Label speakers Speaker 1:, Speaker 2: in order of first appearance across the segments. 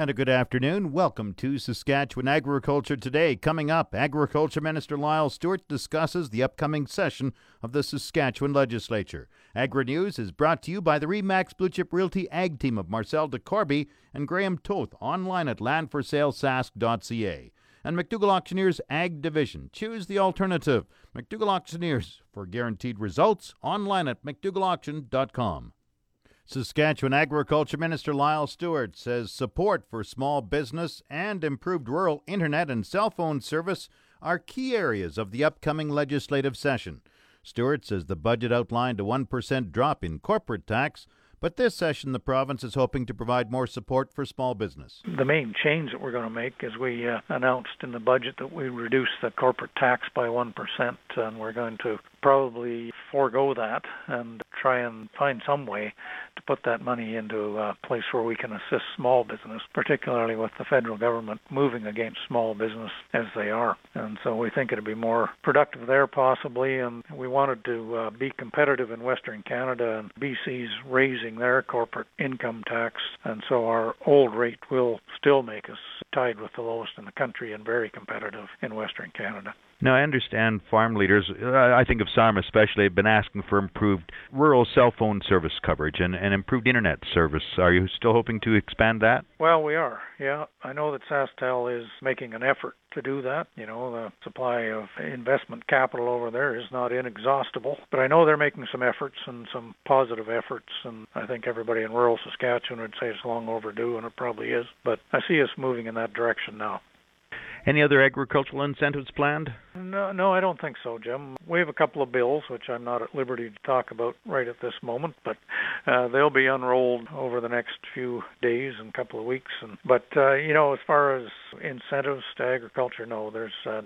Speaker 1: And a good afternoon. Welcome to Saskatchewan Agriculture Today. Coming up, Agriculture Minister Lyle Stewart discusses the upcoming session of the Saskatchewan Legislature. Agri News is brought to you by the Remax Blue Chip Realty Ag Team of Marcel DeCorby and Graham Toth online at landforsalesask.ca. And McDougall Auctioneers Ag Division. Choose the alternative. McDougall Auctioneers for guaranteed results online at mcdougallauction.com. Saskatchewan Agriculture Minister Lyle Stewart says support for small business and improved rural internet and cell phone service are key areas of the upcoming legislative session. Stewart says the budget outlined a 1% drop in corporate tax, but this session the province is hoping to provide more support for small business.
Speaker 2: The main change that we're going to make is we uh, announced in the budget that we reduce the corporate tax by 1%, and we're going to probably forego that and try and find some way to put that money into a place where we can assist small business, particularly with the federal government moving against small business as they are. And so we think it'd be more productive there possibly. And we wanted to uh, be competitive in Western Canada, and BC's raising their corporate income tax, and so our old rate will still make us tied with the lowest in the country and very competitive in Western Canada.
Speaker 3: Now, I understand farm leaders, uh, I think of SARM especially, have been asking for improved rural cell phone service coverage and, and improved internet service. Are you still hoping to expand that?
Speaker 2: Well, we are, yeah. I know that SaskTel is making an effort to do that. You know, the supply of investment capital over there is not inexhaustible, but I know they're making some efforts and some positive efforts, and I think everybody in rural Saskatchewan would say it's long overdue, and it probably is. But I see us moving in that direction now.
Speaker 3: Any other agricultural incentives planned?
Speaker 2: No, no, I don't think so, Jim. We have a couple of bills which I'm not at liberty to talk about right at this moment, but uh, they'll be unrolled over the next few days and couple of weeks. And but uh, you know, as far as incentives to agriculture, no, there's uh,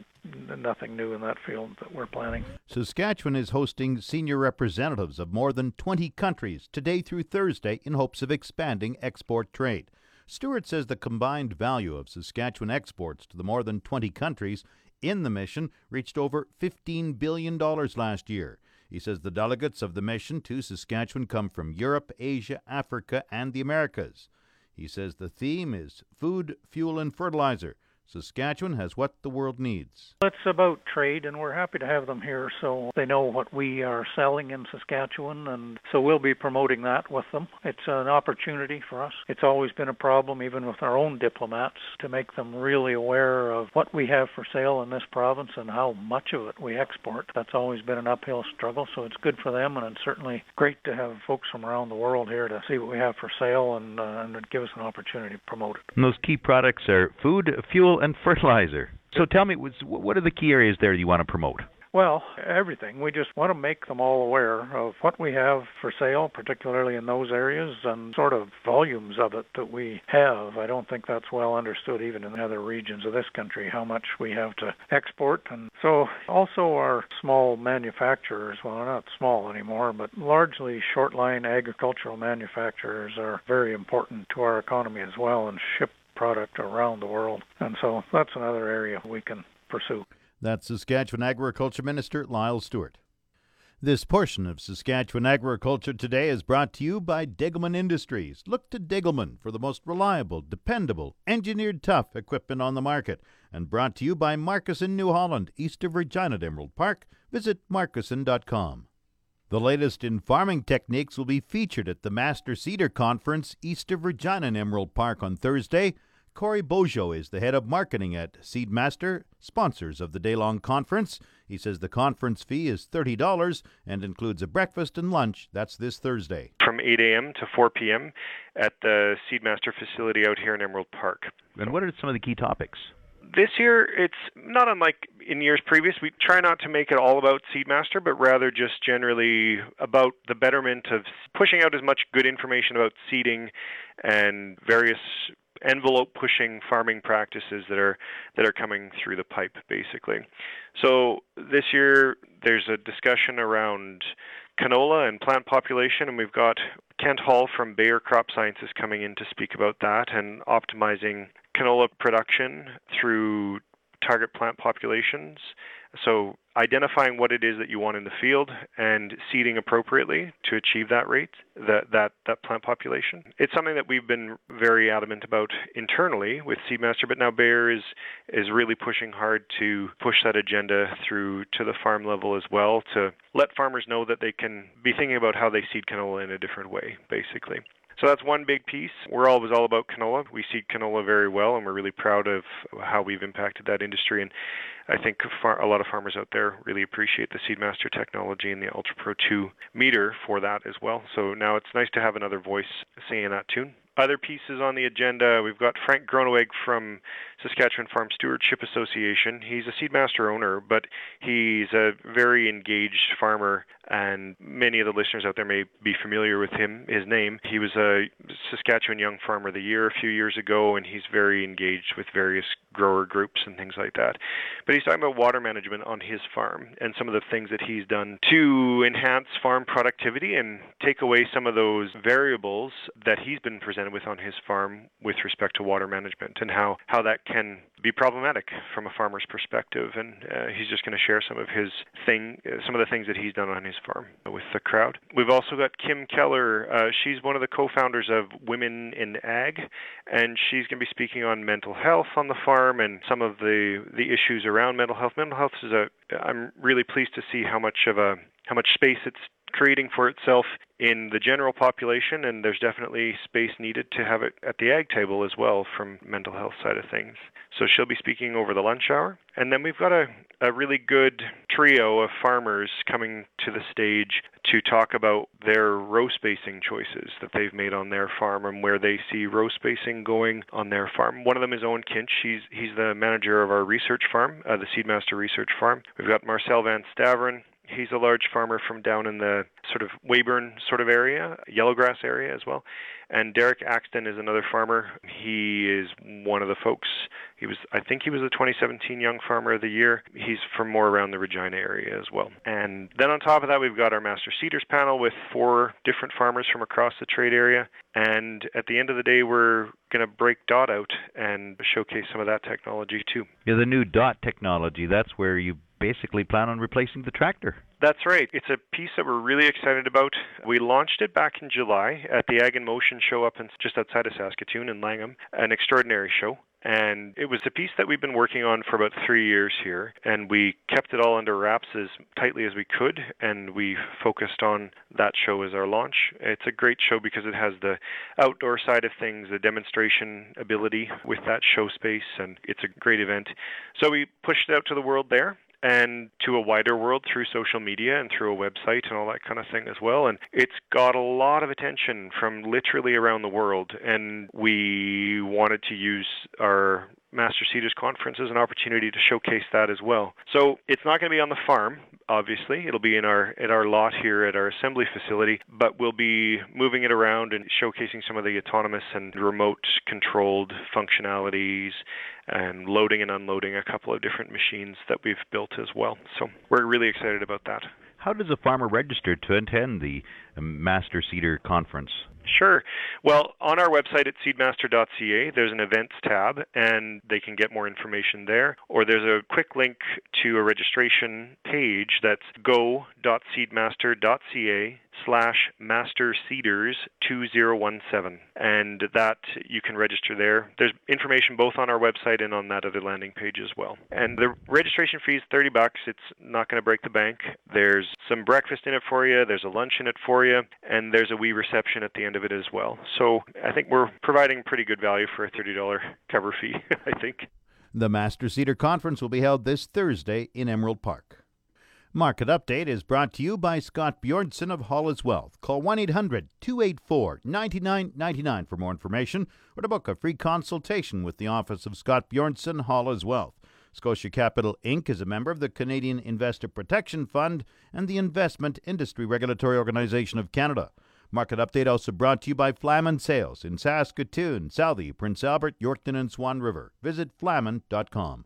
Speaker 2: nothing new in that field that we're planning.
Speaker 1: Saskatchewan is hosting senior representatives of more than 20 countries today through Thursday in hopes of expanding export trade. Stewart says the combined value of Saskatchewan exports to the more than 20 countries in the mission reached over $15 billion last year. He says the delegates of the mission to Saskatchewan come from Europe, Asia, Africa, and the Americas. He says the theme is food, fuel, and fertilizer, Saskatchewan has what the world needs.
Speaker 2: It's about trade, and we're happy to have them here so they know what we are selling in Saskatchewan, and so we'll be promoting that with them. It's an opportunity for us. It's always been a problem, even with our own diplomats, to make them really aware of what we have for sale in this province and how much of it we export. That's always been an uphill struggle, so it's good for them, and it's certainly great to have folks from around the world here to see what we have for sale and, uh, and give us an opportunity to promote it.
Speaker 3: And those key products are food, fuel, and fertilizer. So tell me, what are the key areas there you want to promote?
Speaker 2: Well, everything. We just want to make them all aware of what we have for sale, particularly in those areas, and sort of volumes of it that we have. I don't think that's well understood even in other regions of this country, how much we have to export. And so also our small manufacturers, well, they're not small anymore, but largely short line agricultural manufacturers are very important to our economy as well and ship product around the world. And so that's another area we can pursue.
Speaker 1: That's Saskatchewan Agriculture Minister Lyle Stewart. This portion of Saskatchewan Agriculture Today is brought to you by Degelman Industries. Look to Degelman for the most reliable, dependable, engineered tough equipment on the market. And brought to you by Marcuson New Holland, east of Regina at Emerald Park. Visit marcuson.com. The latest in farming techniques will be featured at the Master Seeder Conference east of Regina in Emerald Park on Thursday. Corey Bojo is the head of marketing at Seedmaster, sponsors of the day long conference. He says the conference fee is $30 and includes a breakfast and lunch. That's this Thursday.
Speaker 4: From 8 a.m. to 4 p.m. at the Seedmaster facility out here in Emerald Park.
Speaker 3: And what are some of the key topics?
Speaker 4: This year, it's not unlike in years previous. We try not to make it all about Seedmaster, but rather just generally about the betterment of pushing out as much good information about seeding and various envelope pushing farming practices that are that are coming through the pipe basically. So this year there's a discussion around canola and plant population and we've got Kent Hall from Bayer Crop Sciences coming in to speak about that and optimizing canola production through target plant populations So identifying what it is that you want in the field and seeding appropriately to achieve that rate, that that that plant population. It's something that we've been very adamant about internally with Seedmaster, but now Bayer is is really pushing hard to push that agenda through to the farm level as well to let farmers know that they can be thinking about how they seed canola in a different way, basically. So that's one big piece. We're always all about canola. We seed canola very well, and we're really proud of how we've impacted that industry. And I think far, a lot of farmers out there really appreciate the Seedmaster technology and the Ultra Pro 2 meter for that as well. So now it's nice to have another voice singing that tune. Other pieces on the agenda, we've got Frank Groeneweg from Saskatchewan Farm Stewardship Association. He's a Seedmaster owner, but he's a very engaged farmer, and many of the listeners out there may be familiar with him, his name. He was a Saskatchewan Young Farmer of the Year a few years ago, and he's very engaged with various grower groups and things like that. But he's talking about water management on his farm and some of the things that he's done to enhance farm productivity and take away some of those variables that he's been presented with on his farm with respect to water management and how, how that can be problematic from a farmer's perspective. And uh, he's just going to share some of his thing, uh, some of the things that he's done on his farm with the crowd. We've also got Kim Keller. Uh, she's one of the co-founders of Women in Ag, and she's going to be speaking on mental health on the farm and some of the the issues around mental health. Mental health is a. I'm really pleased to see how much of a how much space it's creating for itself in the general population, and there's definitely space needed to have it at the ag table as well from mental health side of things. So she'll be speaking over the lunch hour. And then we've got a, a really good trio of farmers coming to the stage to talk about their row spacing choices that they've made on their farm and where they see row spacing going on their farm. One of them is Owen Kinch. He's, he's the manager of our research farm, uh, the Seedmaster Research Farm. We've got Marcel Van Staveren, He's a large farmer from down in the sort of Weyburn sort of area, Yellowgrass area as well. And Derek Axton is another farmer. He is one of the folks. He was, I think, he was the 2017 Young Farmer of the Year. He's from more around the Regina area as well. And then on top of that, we've got our Master Seeders panel with four different farmers from across the trade area. And at the end of the day, we're going to break DOT out and showcase some of that technology too.
Speaker 3: Yeah, the new DOT technology. That's where you basically plan on replacing the tractor.
Speaker 4: That's right. It's a piece that we're really excited about. We launched it back in July at the Ag in Motion show up in, just outside of Saskatoon in Langham, an extraordinary show. And it was a piece that we've been working on for about three years here, and we kept it all under wraps as tightly as we could, and we focused on that show as our launch. It's a great show because it has the outdoor side of things, the demonstration ability with that show space, and it's a great event. So we pushed it out to the world there and to a wider world through social media and through a website and all that kind of thing as well. And it's got a lot of attention from literally around the world. And we wanted to use our Master Seeders Conference as an opportunity to showcase that as well. So it's not going to be on the farm, obviously. It'll be in our at our lot here at our assembly facility, but we'll be moving it around and showcasing some of the autonomous and remote controlled functionalities and loading and unloading a couple of different machines that we've built as well. So we're really excited about that.
Speaker 3: How does a farmer register to attend the Master Seeder Conference?
Speaker 4: Sure. Well, on our website at seedmaster.ca, there's an events tab, and they can get more information there. Or there's a quick link to a registration page that's go.seedmaster.ca slash master seeders 2017 and that you can register there there's information both on our website and on that other landing page as well and the registration fee is 30 bucks it's not going to break the bank there's some breakfast in it for you there's a lunch in it for and there's a wee reception at the end of it as well so i think we're providing pretty good value for a $30 cover fee i think
Speaker 1: the master seeder conference will be held this thursday in emerald park Market Update is brought to you by Scott Bjornson of Hollis Wealth. Call 1 800 284 9999 for more information or to book a free consultation with the office of Scott Bjornson Hollis Wealth. Scotia Capital Inc. is a member of the Canadian Investor Protection Fund and the Investment Industry Regulatory Organization of Canada. Market Update also brought to you by Flaman Sales in Saskatoon, Southey, Prince Albert, Yorkton, and Swan River. Visit flaman.com.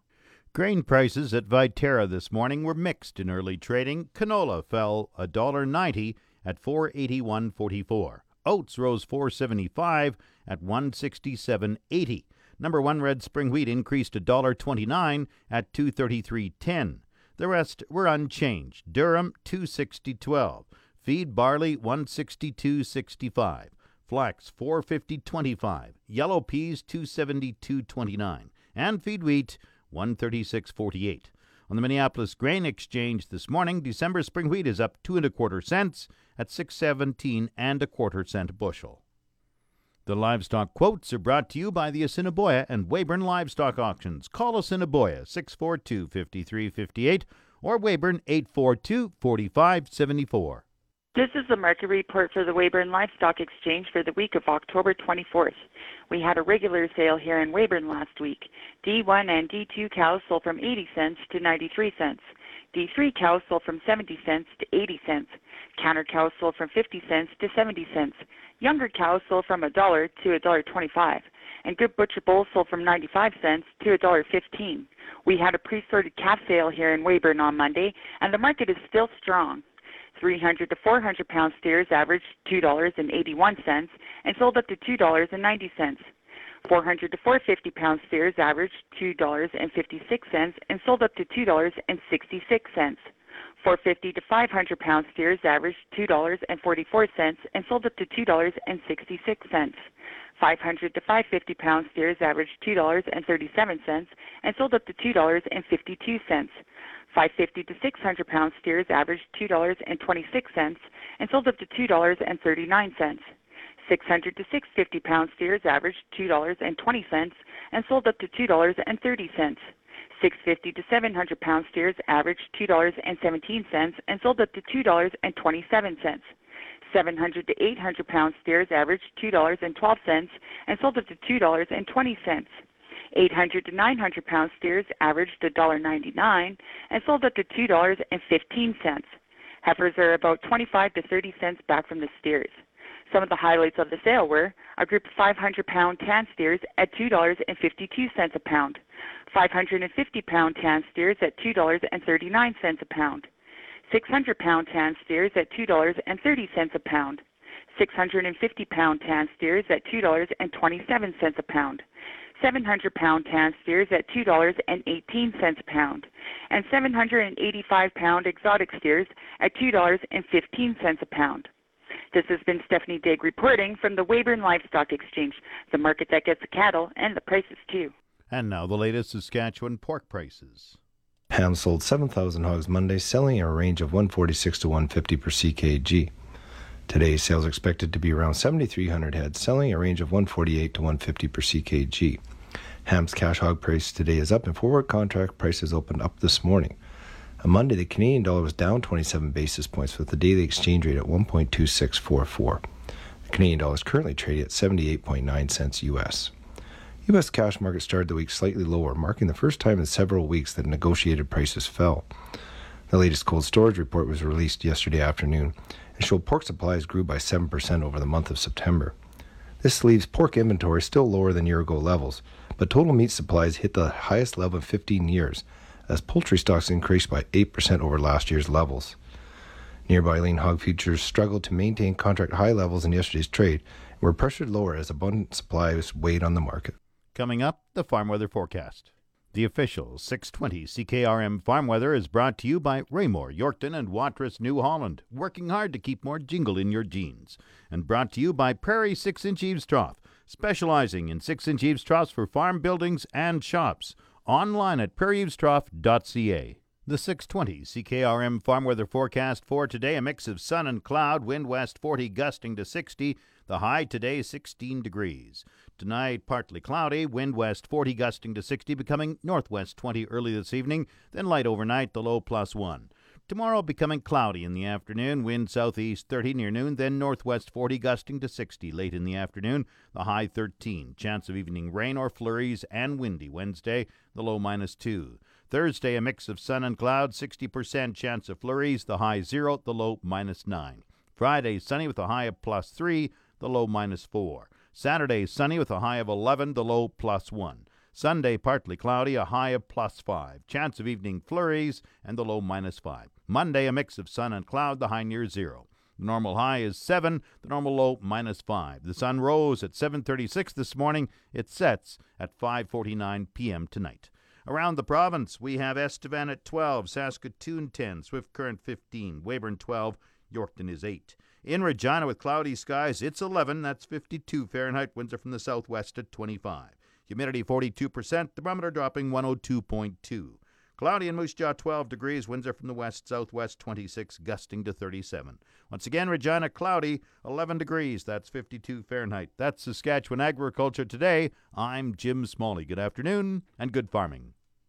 Speaker 1: Grain prices at Viterra this morning were mixed in early trading. Canola fell $1.90 at 481.44. Oats rose 475 at 167.80. Number 1 red spring wheat increased $1.29 at 233.10. The rest were unchanged. Durum 260.12, feed barley 162.65, flax 450.25, yellow peas 272.29, and feed wheat 136.48. On the Minneapolis Grain Exchange this morning, December spring wheat is up two and a quarter cents at 617 and a quarter cent bushel. The livestock quotes are brought to you by the Assiniboia and Weyburn Livestock Auctions. Call Assiniboia 642 5358 or Weyburn 842 4574.
Speaker 5: This is the market report for the Weyburn Livestock Exchange for the week of October 24th. We had a regular sale here in Weyburn last week. D1 and D2 cows sold from 80 cents to 93 cents. D3 cows sold from 70 cents to 80 cents. Counter cows sold from 50 cents to 70 cents. Younger cows sold from a dollar to a dollar 25, and good butcher bulls sold from 95 cents to a dollar 15. We had a pre-sorted calf sale here in Weyburn on Monday, and the market is still strong. 300 to 400 pound steers averaged $2.81 and sold up to $2.90. 400 to 450 pound steers averaged $2.56 and sold up to $2.66. 450 to 500 pound steers averaged $2.44 and sold up to $2.66. 500 to 550 pound steers averaged $2.37 and sold up to $2.52. 550 to 600 pound steers averaged $2.26 and sold up to $2.39. 600 to 650 pound steers averaged $2.20 and sold up to $2.30. 650 to 700 pound steers averaged $2.17 and sold up to $2.27. 700 to 800 pound steers averaged $2.12 and sold up to $2.20. 800 to 900 pound steers averaged $1.99 and sold up to $2.15. Heifers are about 25 to 30 cents back from the steers. Some of the highlights of the sale were a group of 500 pound tan steers at $2.52 a pound, 550 pound tan steers at $2.39 a pound, 600 pound tan steers at $2.30 a pound, 650 pound tan steers at $2.27 a pound, 700 pound tan steers at $2.18 a pound, and 785 pound exotic steers at $2.15 a pound. This has been Stephanie Digg reporting from the Weyburn Livestock Exchange, the market that gets the cattle and the prices too.
Speaker 1: And now the latest Saskatchewan pork prices.
Speaker 6: Ham sold 7,000 hogs Monday, selling in a range of 146 to 150 per ckg. Today's sales expected to be around 7,300 heads, selling a range of 148 to 150 per ckg. Ham's cash hog price today is up, and forward contract prices opened up this morning. On Monday, the Canadian dollar was down 27 basis points with the daily exchange rate at 1.2644. The Canadian dollar is currently trading at 78.9 cents US. U.S. cash market started the week slightly lower, marking the first time in several weeks that negotiated prices fell. The latest cold storage report was released yesterday afternoon and showed pork supplies grew by 7% over the month of September. This leaves pork inventory still lower than year ago levels, but total meat supplies hit the highest level in 15 years, as poultry stocks increased by 8% over last year's levels. Nearby lean hog futures struggled to maintain contract high levels in yesterday's trade and were pressured lower as abundant supplies weighed on the market.
Speaker 1: Coming up, the farm weather forecast. The official 620 CKRM Farm Weather is brought to you by Raymore, Yorkton, and Watrous, New Holland, working hard to keep more jingle in your jeans. And brought to you by Prairie 6 inch Eaves Trough, specializing in 6 inch eaves troughs for farm buildings and shops. Online at prairieeavestrough.ca. The 620 CKRM Farm Weather Forecast for today a mix of sun and cloud, wind west 40 gusting to 60. The high today 16 degrees. Tonight, partly cloudy, wind west 40 gusting to 60, becoming northwest 20 early this evening, then light overnight, the low plus 1. Tomorrow, becoming cloudy in the afternoon, wind southeast 30 near noon, then northwest 40 gusting to 60 late in the afternoon, the high 13. Chance of evening rain or flurries and windy Wednesday, the low minus 2. Thursday, a mix of sun and cloud, 60% chance of flurries, the high 0, the low minus 9. Friday, sunny with a high of plus 3, the low minus 4. Saturday, sunny with a high of 11, the low plus 1. Sunday, partly cloudy, a high of plus 5. Chance of evening flurries, and the low minus 5. Monday, a mix of sun and cloud, the high near 0. The normal high is 7, the normal low minus 5. The sun rose at 7:36 this morning. It sets at 5:49 p.m. tonight. Around the province, we have Estevan at 12, Saskatoon 10, Swift Current 15, Weyburn 12, Yorkton is 8. In Regina with cloudy skies, it's 11, that's 52 Fahrenheit. Winds are from the southwest at 25. Humidity 42%, thermometer dropping 102.2. Cloudy in Moose Jaw 12 degrees, winds are from the west southwest 26, gusting to 37. Once again, Regina cloudy 11 degrees, that's 52 Fahrenheit. That's Saskatchewan Agriculture Today. I'm Jim Smalley. Good afternoon and good farming.